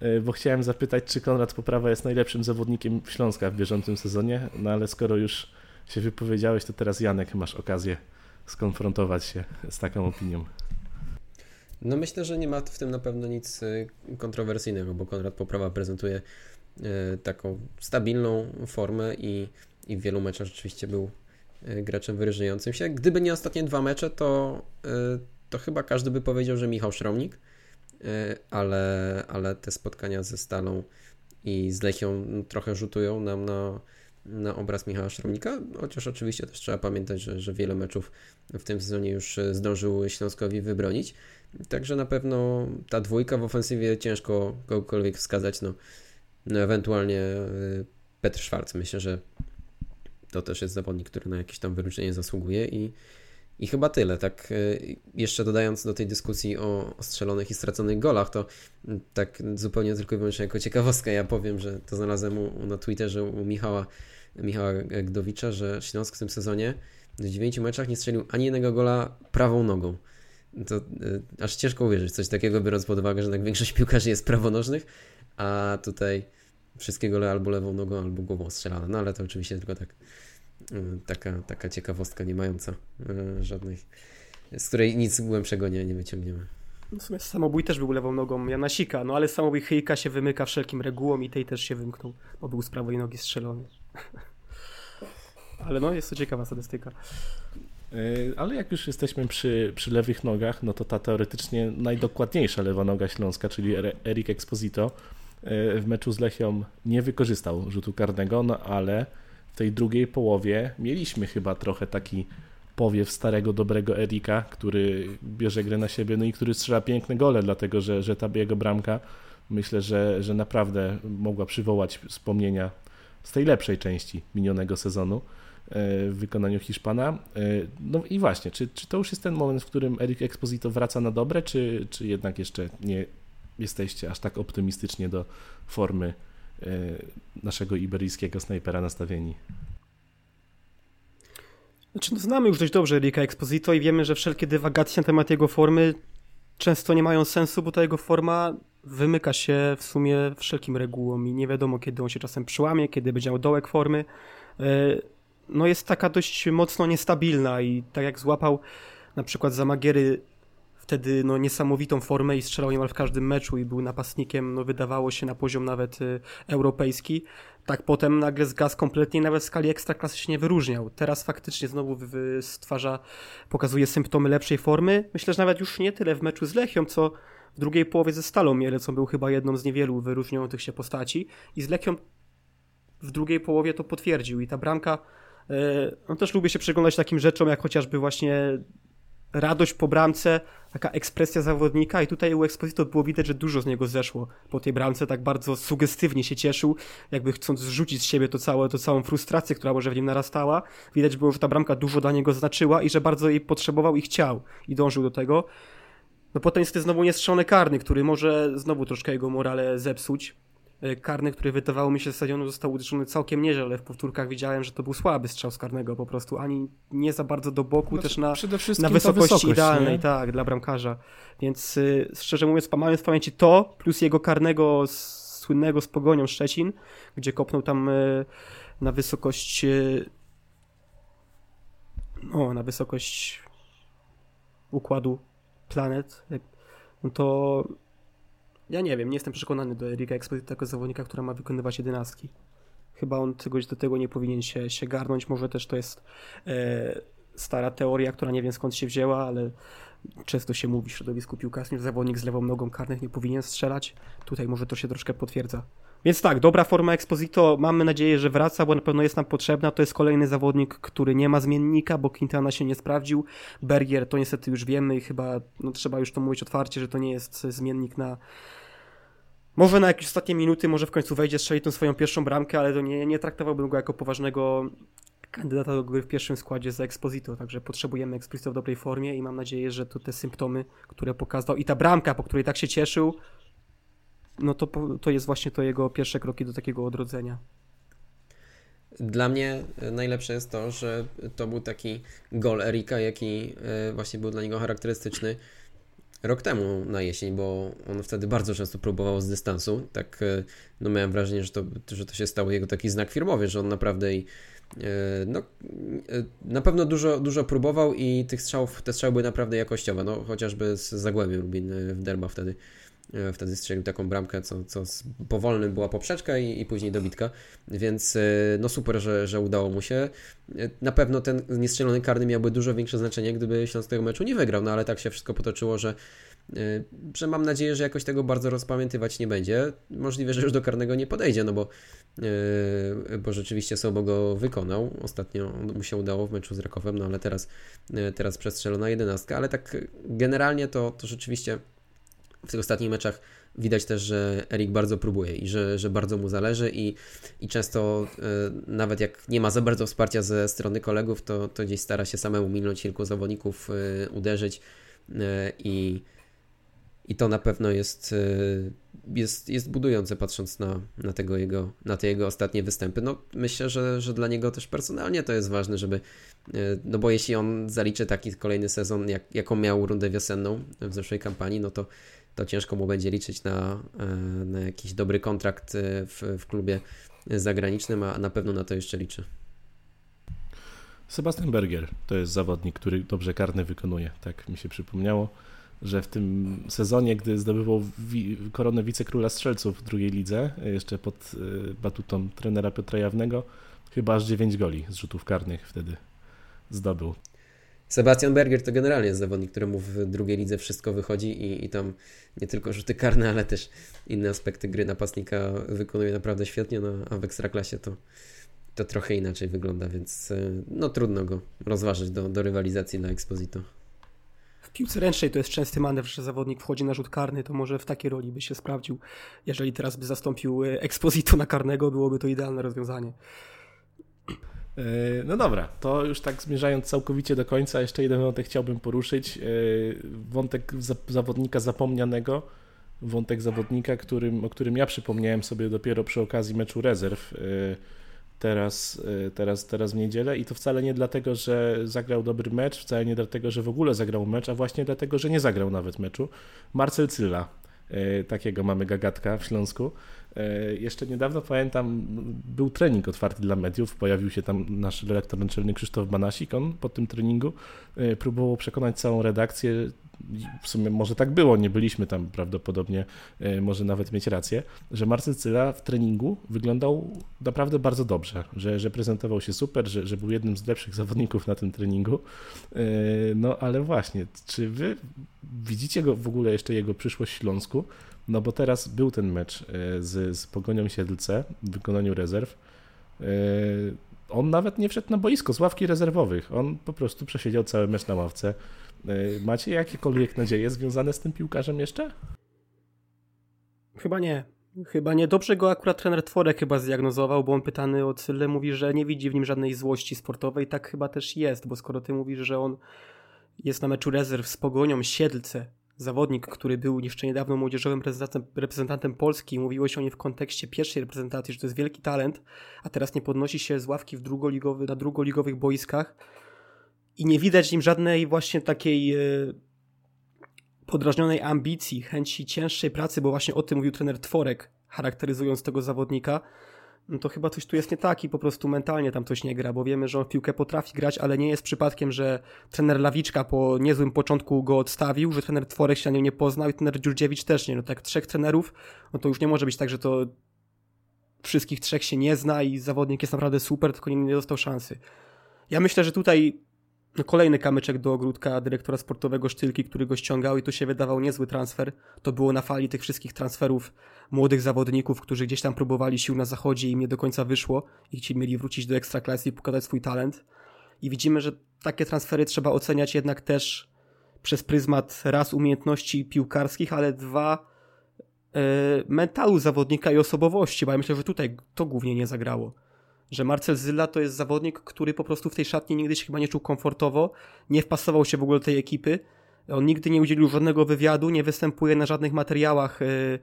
e, bo chciałem zapytać, czy Konrad Poprawa jest najlepszym zawodnikiem Śląska w bieżącym sezonie, no ale skoro już się wypowiedziałeś, to teraz Janek masz okazję skonfrontować się z taką opinią. No myślę, że nie ma w tym na pewno nic y, kontrowersyjnego, bo Konrad Poprawa prezentuje y, taką stabilną formę i, i w wielu meczach rzeczywiście był graczem wyróżniającym się. Gdyby nie ostatnie dwa mecze, to, to chyba każdy by powiedział, że Michał Szromnik, ale, ale te spotkania ze Stalą i z Lechią trochę rzutują nam na, na obraz Michała Szromnika, chociaż oczywiście też trzeba pamiętać, że, że wiele meczów w tym sezonie już zdążył Śląskowi wybronić. Także na pewno ta dwójka w ofensywie ciężko kogokolwiek wskazać. No, no ewentualnie y, Petr Schwarz. Myślę, że to też jest zawodnik, który na jakieś tam wyróżnienie zasługuje i, i chyba tyle. Tak y, jeszcze dodając do tej dyskusji o, strzelonych i straconych golach, to mm, tak zupełnie tylko i wyłącznie jako ciekawostkę ja powiem, że to znalazłem u, na Twitterze u Michała, Michała Gdowicza, że Śląsk w tym sezonie w 9 meczach nie strzelił ani jednego gola prawą nogą to y, aż ciężko uwierzyć coś takiego, biorąc pod uwagę, że tak większość piłkarzy jest prawonożnych, a tutaj wszystkie gole albo lewą nogą, albo głową strzelane. No ale to oczywiście tylko tak y, taka, taka ciekawostka nie mająca y, żadnej, z której nic głębszego nie, nie wyciągniemy. No w sumie samobój też był lewą nogą Janasika, no ale samobój Hyjka się wymyka wszelkim regułom i tej też się wymknął, bo był z prawej nogi strzelony. [laughs] ale no, jest to ciekawa statystyka. E, ale jak już jesteśmy przy, przy lewych nogach, no to ta teoretycznie najdokładniejsza lewa noga Śląska, czyli Erik Exposito, e, w meczu z Lechią nie wykorzystał rzutu karnego, no ale w tej drugiej połowie mieliśmy chyba trochę taki powiew starego, dobrego Erika, który bierze grę na siebie, no i który strzela piękne gole, dlatego że, że ta jego bramka myślę, że, że naprawdę mogła przywołać wspomnienia z tej lepszej części minionego sezonu. E, w wykonaniu Hiszpana. E, no i właśnie, czy, czy to już jest ten moment, w którym Eric Exposito wraca na dobre, czy, czy jednak jeszcze nie jesteście aż tak optymistycznie do formy e, naszego iberyjskiego snajpera nastawieni? Znaczy, no znamy już dość dobrze Erika Exposito i wiemy, że wszelkie dywagacje na temat jego formy często nie mają sensu, bo ta jego forma wymyka się w sumie wszelkim regułom i nie wiadomo, kiedy on się czasem przyłamie, kiedy będzie miał dołek formy no jest taka dość mocno niestabilna i tak jak złapał na przykład za Magiery wtedy no, niesamowitą formę i strzelał niemal w każdym meczu i był napastnikiem, no wydawało się na poziom nawet y, europejski, tak potem nagle zgasł kompletnie nawet w skali ekstraklasy się nie wyróżniał. Teraz faktycznie znowu stwarza, pokazuje symptomy lepszej formy. Myślę, że nawet już nie tyle w meczu z Lechią, co w drugiej połowie ze Stalą Miele, co był chyba jedną z niewielu wyróżniających się postaci i z Lechią w drugiej połowie to potwierdził i ta bramka E, no też lubię się przyglądać takim rzeczom, jak chociażby właśnie radość po bramce, taka ekspresja zawodnika i tutaj u Exposito było widać, że dużo z niego zeszło po tej bramce, tak bardzo sugestywnie się cieszył, jakby chcąc zrzucić z siebie to całe, to całą frustrację, która może w nim narastała. Widać było, że ta bramka dużo dla niego znaczyła i że bardzo jej potrzebował i chciał i dążył do tego. No potem jest znowu niestrzelony karny, który może znowu troszkę jego morale zepsuć. E, karny, który wydawało mi się z stadionu został uderzony całkiem nieźle, ale w powtórkach widziałem, że to był słaby strzał z karnego po prostu, ani nie za bardzo do boku, no, też na, na wysokości wysokość, idealnej, nie? tak, dla bramkarza. Więc y, szczerze mówiąc, mając w pamięci to, plus jego karnego z, słynnego z Pogonią Szczecin, gdzie kopnął tam y, na wysokość y, o, na wysokość układu planet, no to ja nie wiem, nie jestem przekonany do Erika Exposito jako zawodnika, która ma wykonywać jedenastki. Chyba on czegoś do tego nie powinien się, się garnąć. Może też to jest e, stara teoria, która nie wiem skąd się wzięła, ale często się mówi w środowisku piłkarskim, że zawodnik z lewą nogą karnych nie powinien strzelać. Tutaj może to się troszkę potwierdza. Więc tak, dobra forma Exposito, mamy nadzieję, że wraca, bo na pewno jest nam potrzebna. To jest kolejny zawodnik, który nie ma zmiennika, bo Quintana się nie sprawdził. Bergier to niestety już wiemy i chyba no, trzeba już to mówić otwarcie, że to nie jest zmiennik na może na jakieś ostatnie minuty, może w końcu wejdzie, strzeli tą swoją pierwszą bramkę, ale to nie, nie traktowałbym go jako poważnego kandydata do gry w pierwszym składzie za Exposito, także potrzebujemy Exposito w dobrej formie i mam nadzieję, że to te symptomy, które pokazał i ta bramka, po której tak się cieszył, no to, to jest właśnie to jego pierwsze kroki do takiego odrodzenia. Dla mnie najlepsze jest to, że to był taki gol Erika, jaki e, właśnie był dla niego charakterystyczny rok temu na jesień, bo on wtedy bardzo często próbował z dystansu. Tak, no miałem wrażenie, że to, że to się stało jego taki znak firmowy, że on naprawdę i no, na pewno dużo, dużo próbował i tych strzałów, te strzały były naprawdę jakościowe, no chociażby z Zagłębiem Lubin w Derba wtedy E, wtedy strzelił taką bramkę, co, co powolny była poprzeczka i, i później dobitka, więc e, no super, że, że udało mu się. E, na pewno ten niestrzelony karny miałby dużo większe znaczenie, gdyby Śląsk tego meczu nie wygrał, no ale tak się wszystko potoczyło, że że mam nadzieję, że jakoś tego bardzo rozpamiętywać nie będzie. Możliwe, że już do karnego nie podejdzie, no bo, bo rzeczywiście Sobo go wykonał. Ostatnio mu się udało w meczu z Rakowem, no ale teraz, teraz przestrzelona jedenastka, ale tak generalnie to, to rzeczywiście w tych ostatnich meczach widać też, że Erik bardzo próbuje i że, że bardzo mu zależy i, i często e, nawet jak nie ma za bardzo wsparcia ze strony kolegów, to, to gdzieś stara się samemu minąć kilku zawodników, e, uderzyć e, i, i to na pewno jest, jest, jest budujące patrząc na, na, tego jego, na te jego ostatnie występy. No, myślę, że, że dla niego też personalnie to jest ważne, żeby no bo jeśli on zaliczy taki kolejny sezon, jak, jaką miał rundę wiosenną w zeszłej kampanii, no to to ciężko mu będzie liczyć na, e, na jakiś dobry kontrakt e, w, w klubie zagranicznym, a na pewno na to jeszcze liczy. Sebastian Berger to jest zawodnik, który dobrze karny wykonuje. Tak mi się przypomniało, że w tym sezonie, gdy zdobywał koronę wicekróla strzelców w drugiej lidze, jeszcze pod e, batutą trenera Piotra Jawnego, chyba aż 9 goli z rzutów karnych wtedy zdobył. Sebastian Berger to generalnie jest zawodnik, któremu w drugiej lidze wszystko wychodzi i, i tam nie tylko rzuty karne, ale też inne aspekty gry napastnika wykonuje naprawdę świetnie, no, a w Ekstraklasie to, to trochę inaczej wygląda, więc e, no trudno go rozważyć do, do rywalizacji na Exposito. W piłce ręcznej to jest częsty manewr, że zawodnik wchodzi na rzut karny, to może w takiej roli by się sprawdził. Jeżeli teraz by zastąpił e, Exposito na karnego, byłoby to idealne rozwiązanie. E, no dobra, to już tak zmierzając całkowicie do końca, jeszcze jeden wątek chciałbym poruszyć. E, wątek zawodnika zapomnianego, wątek zawodnika, którym, o którym ja przypomniałem sobie dopiero przy okazji meczu rezerw e, teraz, teraz, teraz w niedzielę i to wcale nie dlatego, że zagrał dobry mecz, wcale nie dlatego, że w ogóle zagrał mecz, a właśnie dlatego, że nie zagrał nawet meczu. Marcel Cylla, takiego mamy gagatka w Śląsku. E, jeszcze niedawno pamiętam, był trening otwarty dla mediów, pojawił się tam nasz redaktor naczelny Krzysztof Banasik, on po tym treningu e, próbował przekonać całą redakcję, w sumie może tak było, nie byliśmy tam prawdopodobnie, e, może nawet mieć rację, że Marcel Cyla w treningu wyglądał naprawdę bardzo dobrze, że, że prezentował się super, że, że był jednym z lepszych zawodników na tym treningu. No ale właśnie, czy wy widzicie go w ogóle jeszcze jego przyszłość w Śląsku? No bo teraz był ten mecz e, z, z Pogonią Siedlce w wykonaniu rezerw. E, on nawet nie wszedł na boisko z ławki rezerwowych. On po prostu przesiedział cały mecz na ławce. E, macie jakiekolwiek nadzieje związane z tym piłkarzem jeszcze? Chyba nie. Chyba nie. Dobrze go akurat trener Tworek chyba zdiagnozował, bo on pytany o Cyle mówi, że nie widzi w nim żadnej złości sportowej. Tak chyba też jest, bo skoro ty mówisz, że on jest na meczu rezerw z Pogonią Siedlce, zawodnik, który był jeszcze niedawno młodzieżowym reprezentantem, Polski, mówiło się o nim w kontekście pierwszej reprezentacji, że to jest wielki talent, a teraz nie podnosi się z ławki w drugoligowy, na drugoligowych boiskach. I nie widać w nim żadnej właśnie takiej e, podrażnionej ambicji, chęci cięższej pracy, bo właśnie o tym mówił trener Tworek, charakteryzując tego zawodnika, no to chyba coś tu jest nie tak i po prostu mentalnie tam coś nie gra, bo wiemy, że on w piłkę potrafi grać, ale nie jest przypadkiem, że trener Lawiczka po niezłym początku go odstawił, że trener Tworek się na nim nie poznał i trener Dziurdziewicz też nie. No tak trzech trenerów, no to już nie może być tak, że to wszystkich trzech się nie zna i zawodnik jest naprawdę super, tylko nie, nie dostał szansy. Ja myślę, że tutaj kolejny kamyczek do ogródka dyrektora sportowego Sztylki, który go ściągał i to się wydawał niezły transfer. To było na fali tych wszystkich transferów młodych zawodników, którzy gdzieś tam próbowali sił na zachodzie i im nie do końca wyszło i ci mieli wrócić do ekstraklasy i pokazać swój talent. I widzimy, że takie transfery trzeba oceniać jednak też przez pryzmat raz umiejętności piłkarskich, ale dwa yy, mentalu zawodnika i osobowości, bo ja myślę, że tutaj to głównie nie zagrało że Marcel Zyla to jest zawodnik, który po prostu w tej szatni nigdy się chyba nie czuł komfortowo, nie wpasował się w ogóle do tej ekipy. On nigdy nie udzielił żadnego wywiadu, nie występuje na żadnych materiałach yy,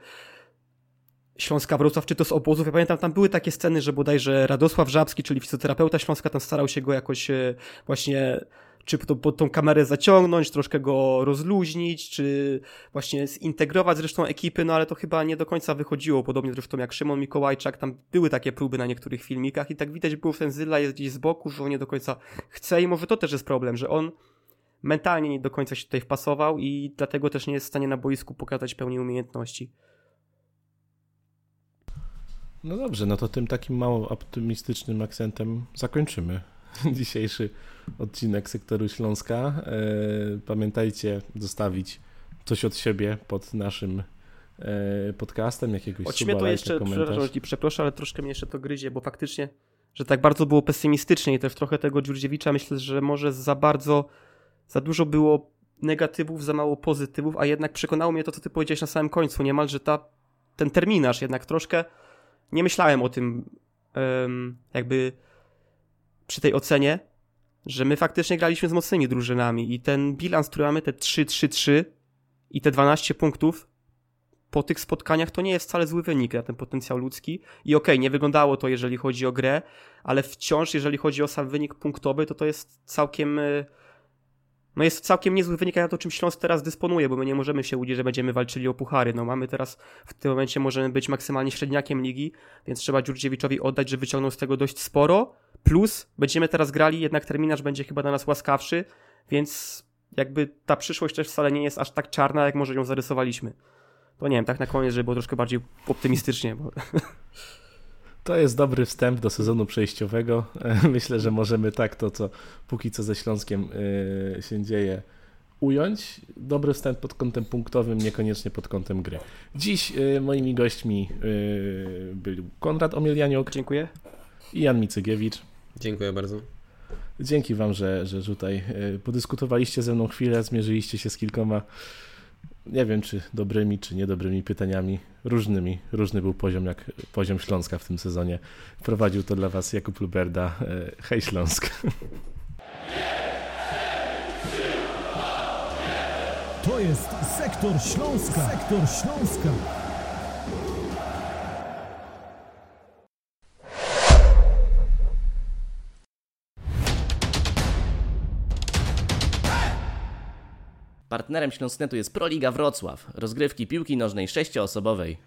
Śląska Wrocław, czy to z obozów. Ja pamiętam, tam były takie sceny, że bodajże Radosław Żabski, czyli fizjoterapeuta Śląska, tam starał się go jakoś yy, właśnie czy to, pod tą kamerę zaciągnąć, troszkę go rozluźnić, czy właśnie zintegrować zresztą ekipy, no ale to chyba nie do końca wychodziło, podobnie zresztą jak Szymon Mikołajczak, tam były takie próby na niektórych filmikach i tak widać było, że ten Zyla jest gdzieś z boku, że on nie do końca chce i może to też jest problem, że on mentalnie nie do końca się tutaj wpasował i dlatego też nie jest w stanie na boisku pokazać pełni umiejętności. No dobrze, no to tym takim mało optymistycznym akcentem zakończymy [laughs] dzisiejszy odcinek Sektoru Śląska. E, pamiętajcie zostawić coś od siebie pod naszym e, podcastem, jakiegoś Od suba, to lajka, jeszcze, przepraszam, że przeproszę, ale troszkę mnie jeszcze to gryzie, bo faktycznie, że tak bardzo było pesymistycznie i też trochę tego Dziurdziewicza myślę, że może za bardzo, za dużo było negatywów, za mało pozytywów, a jednak przekonało mnie to, co ty powiedziałeś na samym końcu, niemalże ta, ten terminarz jednak troszkę, nie myślałem o tym jakby przy tej ocenie, że my faktycznie graliśmy z mocnymi drużynami i ten bilans, który mamy, te 3-3-3 i te 12 punktów po tych spotkaniach to nie jest wcale zły wynik na ten potencjał ludzki. I okej, okay, nie wyglądało to, jeżeli chodzi o grę, ale wciąż, jeżeli chodzi o sam wynik punktowy, to to jest całkiem. No jest całkiem niezły wynik na to, czym Śląsk teraz dysponuje, bo my nie możemy się łudzić, że będziemy walczyli o puchary. No mamy teraz, w tym momencie możemy być maksymalnie średniakiem ligi, więc trzeba Dziurdziewiczowi oddać, że wyciągnął z tego dość sporo. Plus będziemy teraz grali, jednak terminarz będzie chyba dla nas łaskawszy, więc jakby ta przyszłość też wcale nie jest aż tak czarna, jak może ją zarysowaliśmy. To nie wiem, tak na koniec, żeby było troszkę bardziej optymistycznie. Bo... [laughs] To jest dobry wstęp do sezonu przejściowego. [laughs] Myślę, że możemy tak to, co póki co ze Śląskiem yy, się dzieje, ująć. Dobry wstęp pod kątem punktowym, niekoniecznie pod kątem gry. Dziś yy, moimi gośćmi yy, był Konrad Omielianiok. Dziękuję. I Jan Micygiewicz. Dziękuję bardzo. Dzięki Wam, że, że tutaj podyskutowaliście ze mną chwilę, zmierzyliście się z kilkoma nie wiem, czy dobrymi, czy niedobrymi pytaniami, różnymi. Różny był poziom, jak poziom Śląska w tym sezonie. Prowadził to dla Was Jakub Luberda. E, hej Śląsk. To jest Sektor Śląska. Sektor Śląska. Partnerem Śląsknetu jest Proliga Wrocław, rozgrywki piłki nożnej sześcioosobowej.